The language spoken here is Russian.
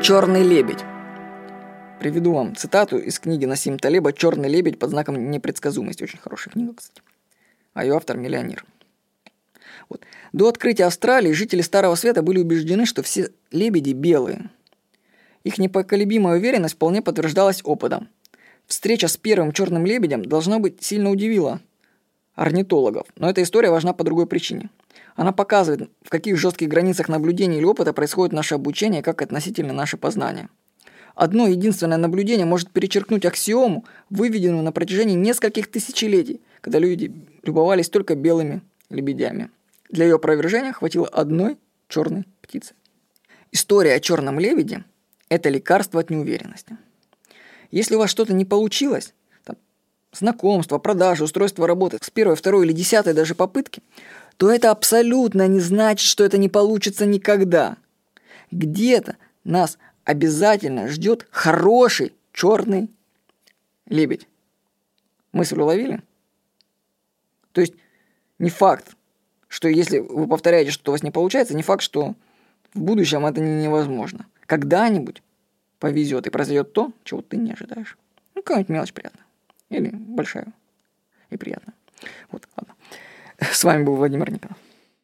Черный лебедь. Приведу вам цитату из книги Насим Талеба «Черный лебедь под знаком непредсказуемости». Очень хорошая книга, кстати. А ее автор – миллионер. Вот. До открытия Австралии жители Старого Света были убеждены, что все лебеди белые. Их непоколебимая уверенность вполне подтверждалась опытом. Встреча с первым черным лебедем должно быть сильно удивила орнитологов, но эта история важна по другой причине. Она показывает, в каких жестких границах наблюдения или опыта происходит наше обучение, как относительно наше познание. Одно единственное наблюдение может перечеркнуть аксиому, выведенную на протяжении нескольких тысячелетий, когда люди любовались только белыми лебедями. Для ее опровержения хватило одной черной птицы. История о черном лебеде – это лекарство от неуверенности. Если у вас что-то не получилось, там, знакомство, продажи, устройство работы с первой, второй или десятой даже попытки, то это абсолютно не значит, что это не получится никогда. Где-то нас обязательно ждет хороший черный лебедь. Мысль уловили? То есть не факт, что если вы повторяете, что у вас не получается, не факт, что в будущем это невозможно. Когда-нибудь повезет и произойдет то, чего ты не ожидаешь. Ну, какая-нибудь мелочь приятная. Или большая и приятная. Вот, ладно. С вами был Владимир Николаев.